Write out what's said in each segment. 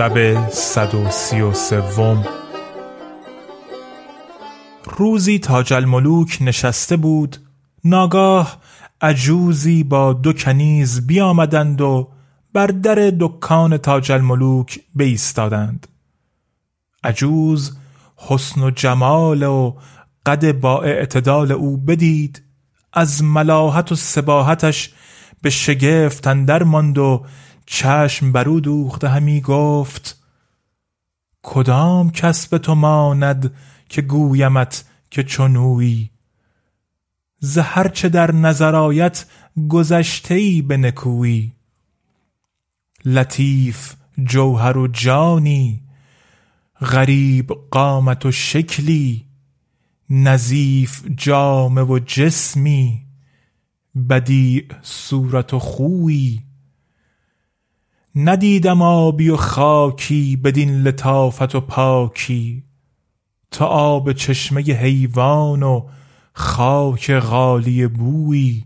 شب صد و سی و سوم. روزی تاج الملوک نشسته بود. ناگاه عجوزی با دو کنیز بیامدند و بر در دکان تاج الملوک بایستادند عجوز حسن و جمال و قد با اعتدال او بدید. از ملاحت و سباحتش به شگفت اندر ماند و چشم برو دوخته همی گفت کدام کس به تو ماند که گویمت که چنویی ز هرچه در نظر آید گذشته ای به نکویی. لطیف جوهر و جانی غریب قامت و شکلی نظیف جامه و جسمی بدیع صورت و خویی. ندیدم آبی و خاکی بدین لطافت و پاکی. تا آب چشمه حیوان و خاک غالی بویی.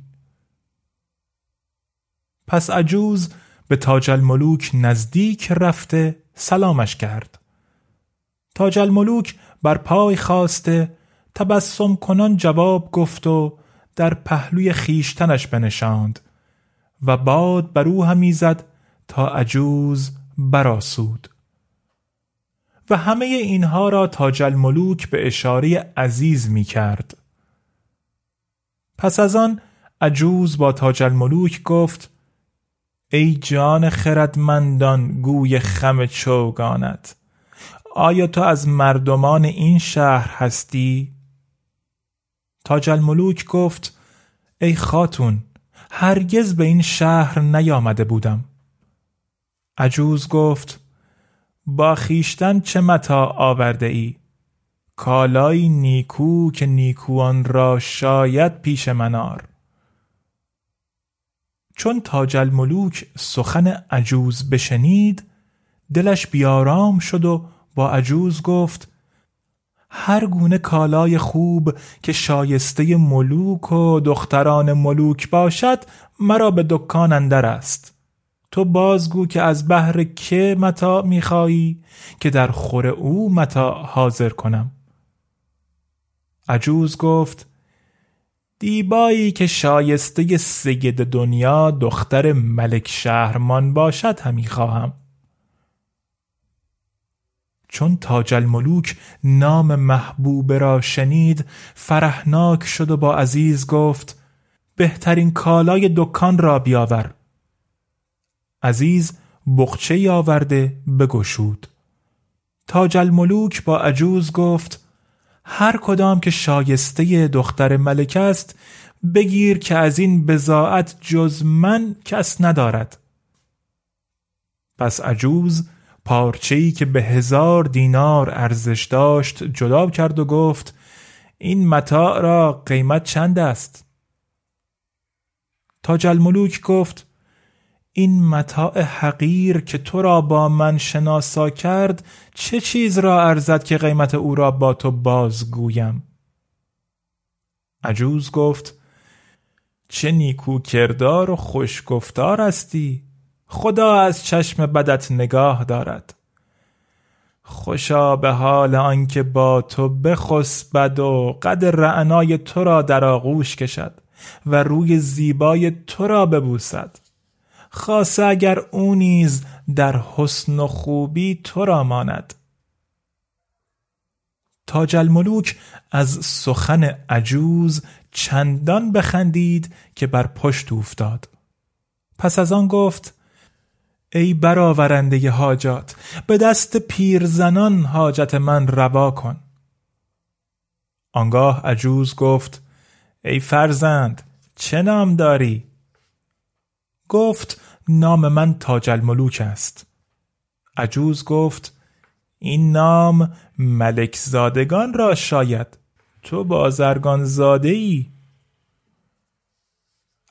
پس عجوز به تاج الملوک نزدیک رفته سلامش کرد. تاج الملوک بر پای خواسته تبسم کنان جواب گفت و در پهلوی خیشتنش بنشاند و باد بر او همی زد تا عجوز براسود و همه اینها را تاج الملوک به اشاره عزیز می کرد پس از آن عجوز با تاج الملوک گفت ای جان خردمندان گوی خم چوگانت آیا تو از مردمان این شهر هستی؟ تاج الملوک گفت ای خاتون هرگز به این شهر نیامده بودم. عجوز گفت با خیشتن چه متا آورده ای؟ کالای نیکو که نیکوان را شاید پیش منار چون تاج الملوک سخن عجوز بشنید دلش بیارام شد و با عجوز گفت هر گونه کالای خوب که شایسته ملوک و دختران ملوک باشد مرا به دکان اندر است تو بازگو که از بهر که متا میخوایی که در خور او متا حاضر کنم. عجوز گفت دیبایی که شایسته سید دنیا دختر ملک شهرمان باشد همی خواهم. چون تاج الملوک نام محبوب را شنید فرحناک شد و با عزیز گفت بهترین کالای دکان را بیاور. عزیز بخچه آورده بگشود. تاج الملوک با عجوز گفت هر کدام که شایسته دختر ملک است بگیر که از این بزاعت جز من کس ندارد. پس عجوز پارچه‌ای که به هزار دینار ارزش داشت جدا کرد و گفت این متاع را قیمت چند است؟ تاج الملوک گفت این متاع حقیر که تو را با من شناسا کرد چه چیز را ارزد که قیمت او را با تو بازگویم؟ عجوز گفت چه نیکو کردار و خوشگفتار هستی. خدا از چشم بدت نگاه دارد. خوشا به حال آنکه با تو بخسبد و قد رعنای تو را در آغوش کشد و روی زیبای تو را ببوسد. خاصه اگر او نیز در حسن و خوبی تو را ماند. تاج الملوک از سخن عجوز چندان بخندید که بر پشت افتاد پس از آن گفت ای برآورنده حاجات به دست پیرزنان حاجت من روا کن. آنگاه عجوز گفت ای فرزند چه نام داری؟ گفت نام من تاج الملوک است. عجوز گفت این نام ملک زادگان را شاید. تو بازرگان زاده ای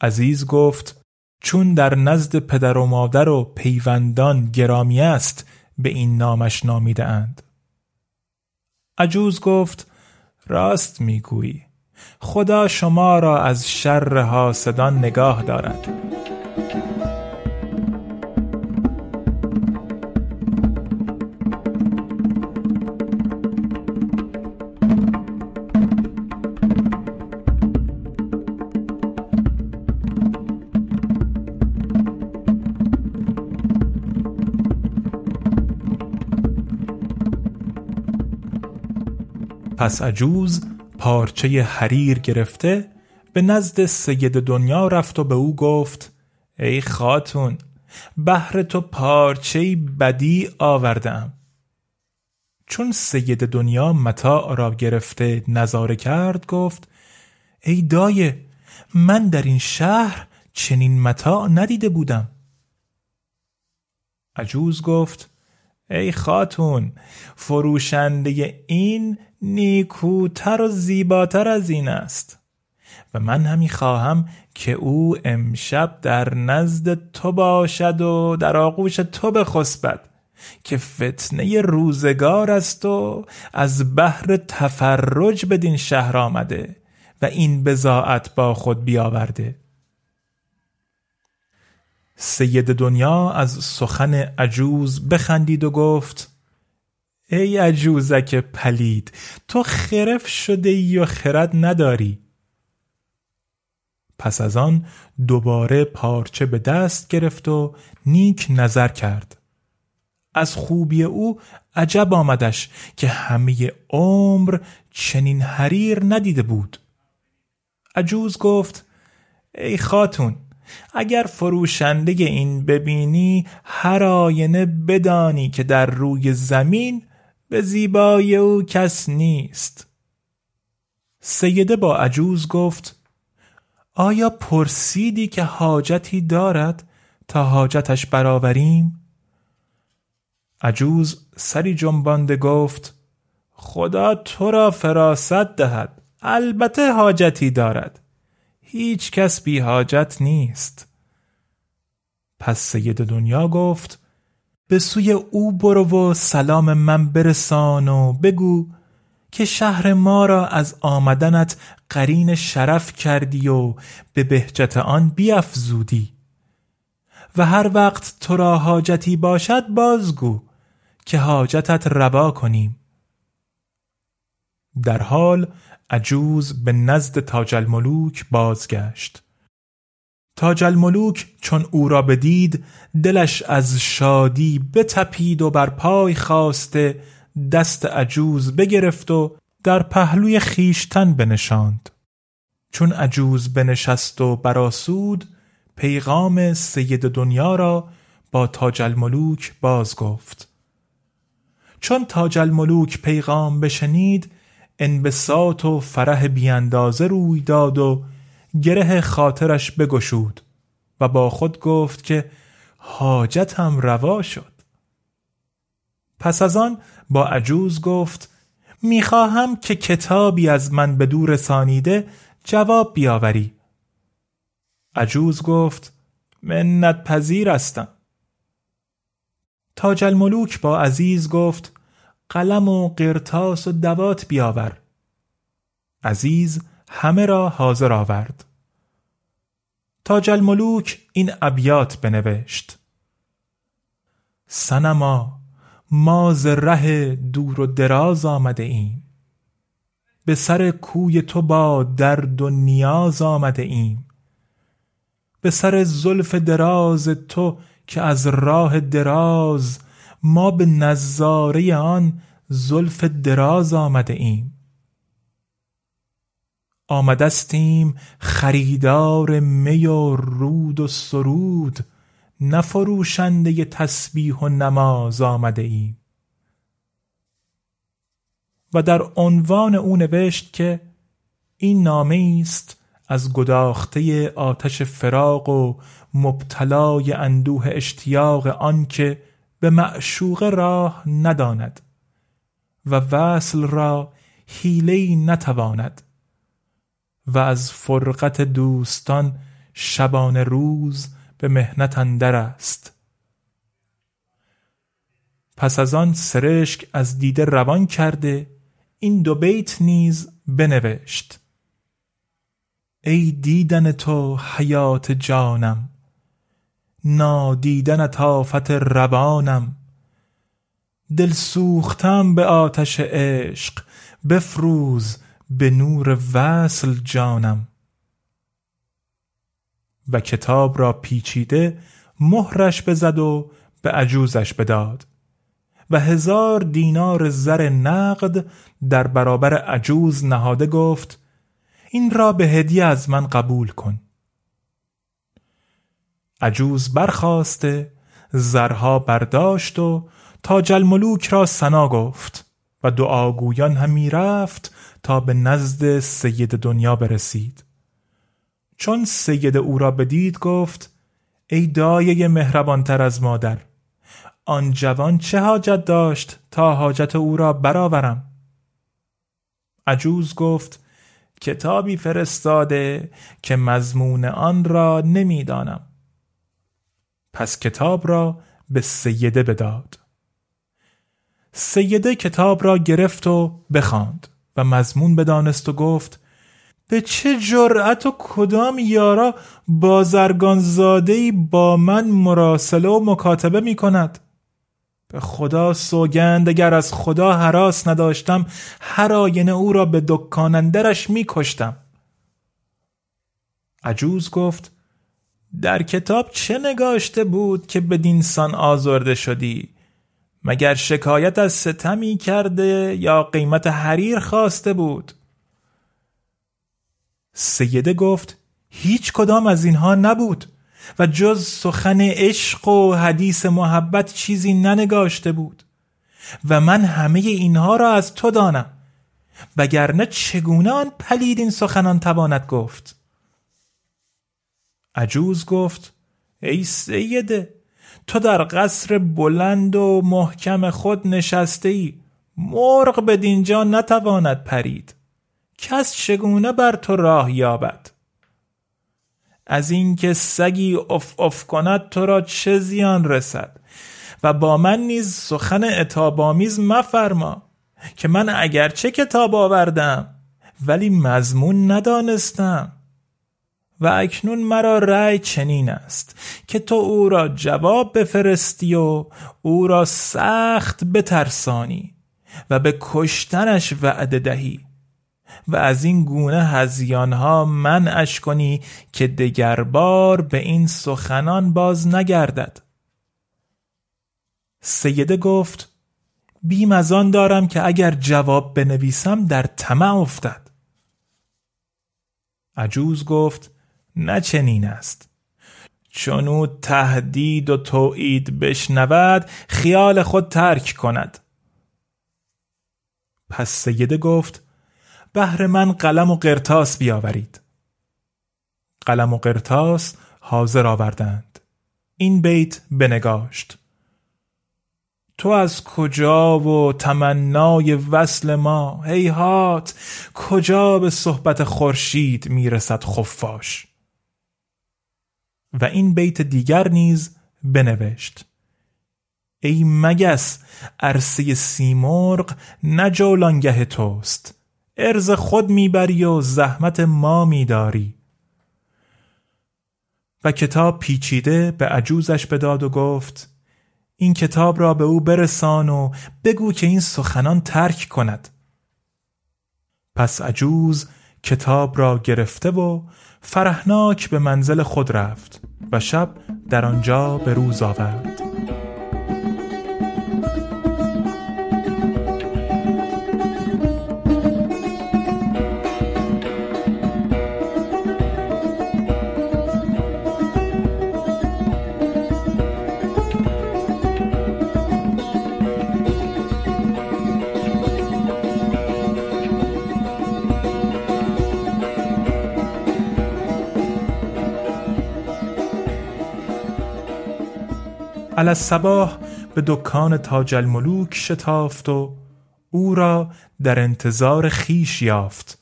عزیز گفت چون در نزد پدر و مادر و پیوندان گرامی است به این نامش نامیده اند. عجوز گفت راست می‌گویی. خدا شما را از شر حاسدان نگاه دارد. پس عجوز پارچه حریر گرفته به نزد سید دنیا رفت و به او گفت ای خاتون بهر تو پارچه بدی آوردم. چون سید دنیا متاع را گرفته نظاره کرد گفت ای دایه من در این شهر چنین متاع ندیده بودم. عجوز گفت ای خاتون فروشنده این نیکوتر و زیباتر از این است. و من همی خواهم که او امشب در نزد تو باشد و در آغوش تو بخسبد که فتنه روزگار است و از بحر تفرج بدین شهر آمده و این بزاعت با خود بیاورده. سید دنیا از سخن عجوز بخندید و گفت ای عجوزک پلید تو خرف شده ای و خرد نداری. پس از آن دوباره پارچه به دست گرفت و نیک نظر کرد. از خوبی او عجب آمدش که همه عمر چنین حریر ندیده بود. عجوز گفت ای خاتون اگر فروشنده این ببینی هر آینه بدانی که در روی زمین به زیبایی او کس نیست. سیده با عجوز گفت آیا پرسیدی که حاجتی دارد تا حاجتش برآوریم؟ عجوز سری جنبانده گفت خدا تو را فراست دهد البته حاجتی دارد. هیچ کس بی حاجت نیست. پس سید دنیا گفت به سوی او برو و سلام من برسان و بگو که شهر ما را از آمدنت قرین شرف کردی و به بهجت آن بیافزودی. و هر وقت تو را حاجتی باشد بازگو که حاجتت روا کنیم. در حال عجوز به نزد تاج الملوک بازگشت. تاج الملوک چون او را بدید دلش از شادی بتپید و بر پای خواسته دست عجوز بگرفت و در پهلوی خیشتن بنشاند. چون عجوز بنشست و براسود پیغام سید دنیا را با تاج الملوک باز گفت چون تاج الملوک پیغام بشنید انبساط و فرح بیاندازه روی داد و گره خاطرش بگشود و با خود گفت که حاجتم روا شد. پس از آن با عجوز گفت می‌خواهم که کتابی از من به دور رسانیده جواب بیاوری. عجوز گفت منت پذیر هستم. تاج الملوک با عزیز گفت قلم و قرتاس و دوات بیاور. عزیز همه را حاضر آورد. تاج الملوک این ابیات بنوشت. سنما ما ز ره دور و دراز آمده ایم. به سر کوی تو با درد و نیاز آمده ایم. به سر زلف دراز تو که از راه دراز ما به نظاره آن زلف دراز آمده ایم. آمدستیم خریدار می و رود و سرود نفروشنده تسبیح و نماز آمده ایم. و در عنوان او نوشت که این نامه است از گداخته آتش فراق و مبتلای اندوه اشتیاق آنکه به معشوق راه نداند و وصل را حیله نتواند و از فرقت دوستان شبان روز به مهنت اندر است. پس از آن سرشک از دیده روان کرده این دو بیت نیز بنوشت. ای دیدن تو حیات جانم نادیدن تافت روانم. دل سوختم به آتش عشق بفروز به نور وصل جانم. و کتاب را پیچیده مهرش بزد و به عجوزش بداد. و هزار دینار زر نقد در برابر عجوز نهاده گفت این را به هدیه از من قبول کن. عجوز برخواسته زرها برداشت و تاج الملوک را سنا گفت و دعاگویان هم رفت تا به نزد سید دنیا برسید. چون سید او را بدید گفت ای دایه مهربانتر از مادر آن جوان چه حاجت داشت تا حاجت او را برآورم؟ عجوز گفت کتابی فرستاده که مضمون آن را نمی‌دانم. پس کتاب را به سیده بداد. سیده کتاب را گرفت و بخواند و مضمون بدانست و گفت به چه جرأت و کدام یارا بازرگان زاده با من مراسله و مکاتبه می کند؟ به خدا سوگند اگر از خدا حراس نداشتم هر آینه او را به دکانندرش می کشتم. عجوز گفت در کتاب چه نگاشته بود که بدین سان آزرده شدی؟ مگر شکایت از ستمی کرده یا قیمت حریر خواسته بود؟ سیده گفت هیچ کدام از اینها نبود و جز سخن عشق و حدیث محبت چیزی ننگاشته بود و من همه اینها را از تو دانم وگرنه چگونه آن پلید این سخنان تواند گفت؟ عجوز گفت ای سیده تو در قصر بلند و محکم خود نشسته ای مرغ به دینجا نتواند پرید. کس چگونه بر تو راه یابد؟ از اینکه سگی اف اف کند تو را چه زیان رسد؟ و با من نیز سخن اتابامیز مفرما که من اگرچه کتاب آوردم ولی مضمون ندانستم. و اکنون مرا رأی چنین است که تو او را جواب بفرستی و او را سخت بترسانی و به کشتنش وعده دهی و از این گونه هزیانها منعش کنی که دگربار به این سخنان باز نگردد. سیده گفت بیم از آن دارم که اگر جواب بنویسم در طمع افتد. عجوز گفت نه چنین است. چون او تهدید و توعید بشنود خیال خود ترک کند. پس سیده گفت بهر من قلم و قرتاس بیاورید. قلم و قرتاس حاضر آوردند. این بیت بنگاشت. تو از کجا و تمنای وصل ما هیهات کجا به صحبت خورشید می‌رسد خفاش؟ و این بیت دیگر نیز بنوشت. ای مگس عرصه سیمرغ نه جولانگه توست. ارز خود می‌بری و زحمت ما میداری. و کتاب پیچیده به عجوزش بداد و گفت این کتاب را به او برسان و بگو که این سخنان ترک کند. پس عجوز کتاب را گرفته و فرحناک به منزل خود رفت و شب در آنجا به روز آورد. علی به دکان تاج الملوک شتافت و او را در انتظار خیش یافت.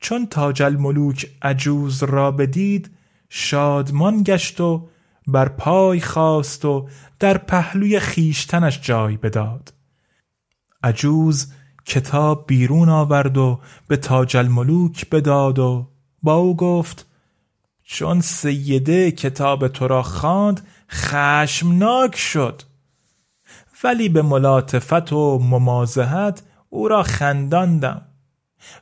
چون تاج الملوک عجوز را بدید شادمان گشت و بر پای خواست و در پهلوی خیشتنش جای بداد. عجوز کتاب بیرون آورد و به تاج الملوک بداد و با او گفت چون سیده کتاب تو را خواند خشمناک شد. ولی به ملاطفت و ممازحت او را خنداندم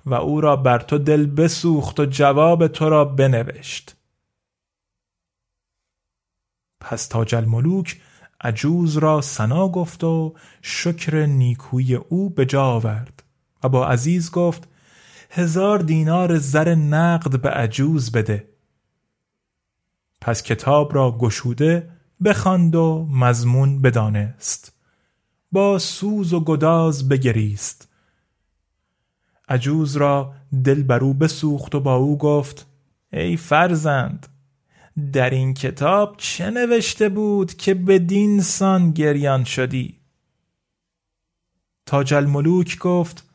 و او را بر تو دل بسوخت و جواب تو را بنوشت. پس تاج الملوک عجوز را سنا گفت و شکر نیکوی او به جا آورد و با عزیز گفت هزار دینار زر نقد به عجوز بده. پس کتاب را گشوده بخواند و مضمون بدانست. با سوز و گداز بگریست. عجوز را دل بر او بسوخت و با او گفت ای فرزند در این کتاب چه نوشته بود که بدین سان گریان شدی؟ تاج الملوک گفت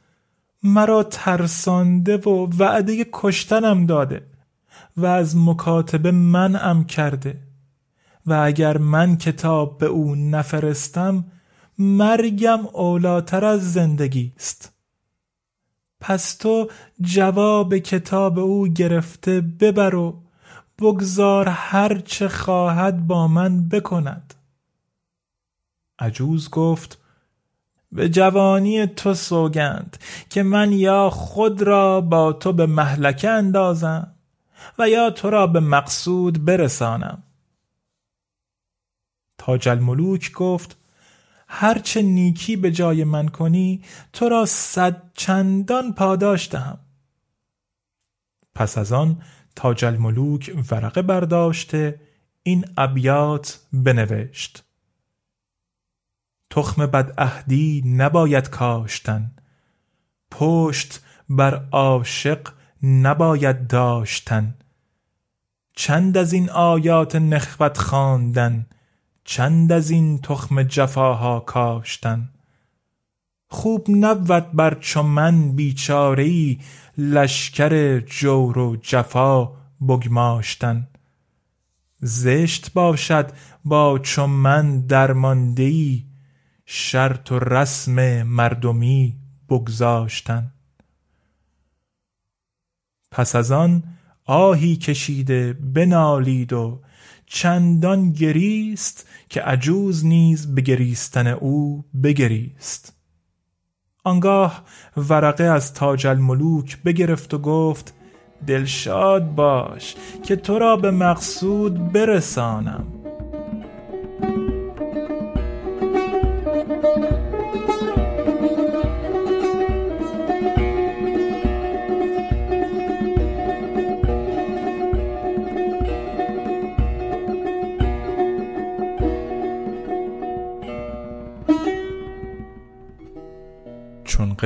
مرا ترسانده و وعده کشتنم داده و از مکاتبه منعم کرده. و اگر من کتاب به او نفرستم مرگم اولاتر از زندگی است. پس تو جواب کتاب او گرفته ببر و بگذار هر چه خواهد با من بکند. عجوز گفت به جوانی تو سوگند که من یا خود را با تو به محلکه اندازم و یا تو را به مقصود برسانم. تاج الملوک گفت هرچه نیکی به جای من کنی تو را صد چندان پاداش دهم. پس از آن تاج الملوک ورقه برداشته این ابیات بنوشت. تخم بدعهدی نباید کاشتن. پشت بر عاشق نباید داشتن. چند از این آیات نخوت خواندن. چند از این تخم جفاها کاشتن؟ خوب نبود بر چو من بیچاره لشکر جور و جفا بگماشتن. زشت باشد با چو من درمانده شرط و رسم مردمی بگذاشتن. پس از آن آهی کشیده بنالید و چندان گریست که عجوز نیز به گریستن او بگریست. آنگاه ورقه از تاج الملوک بگرفت و گفت دلشاد باش که تو را به مقصود برسانم.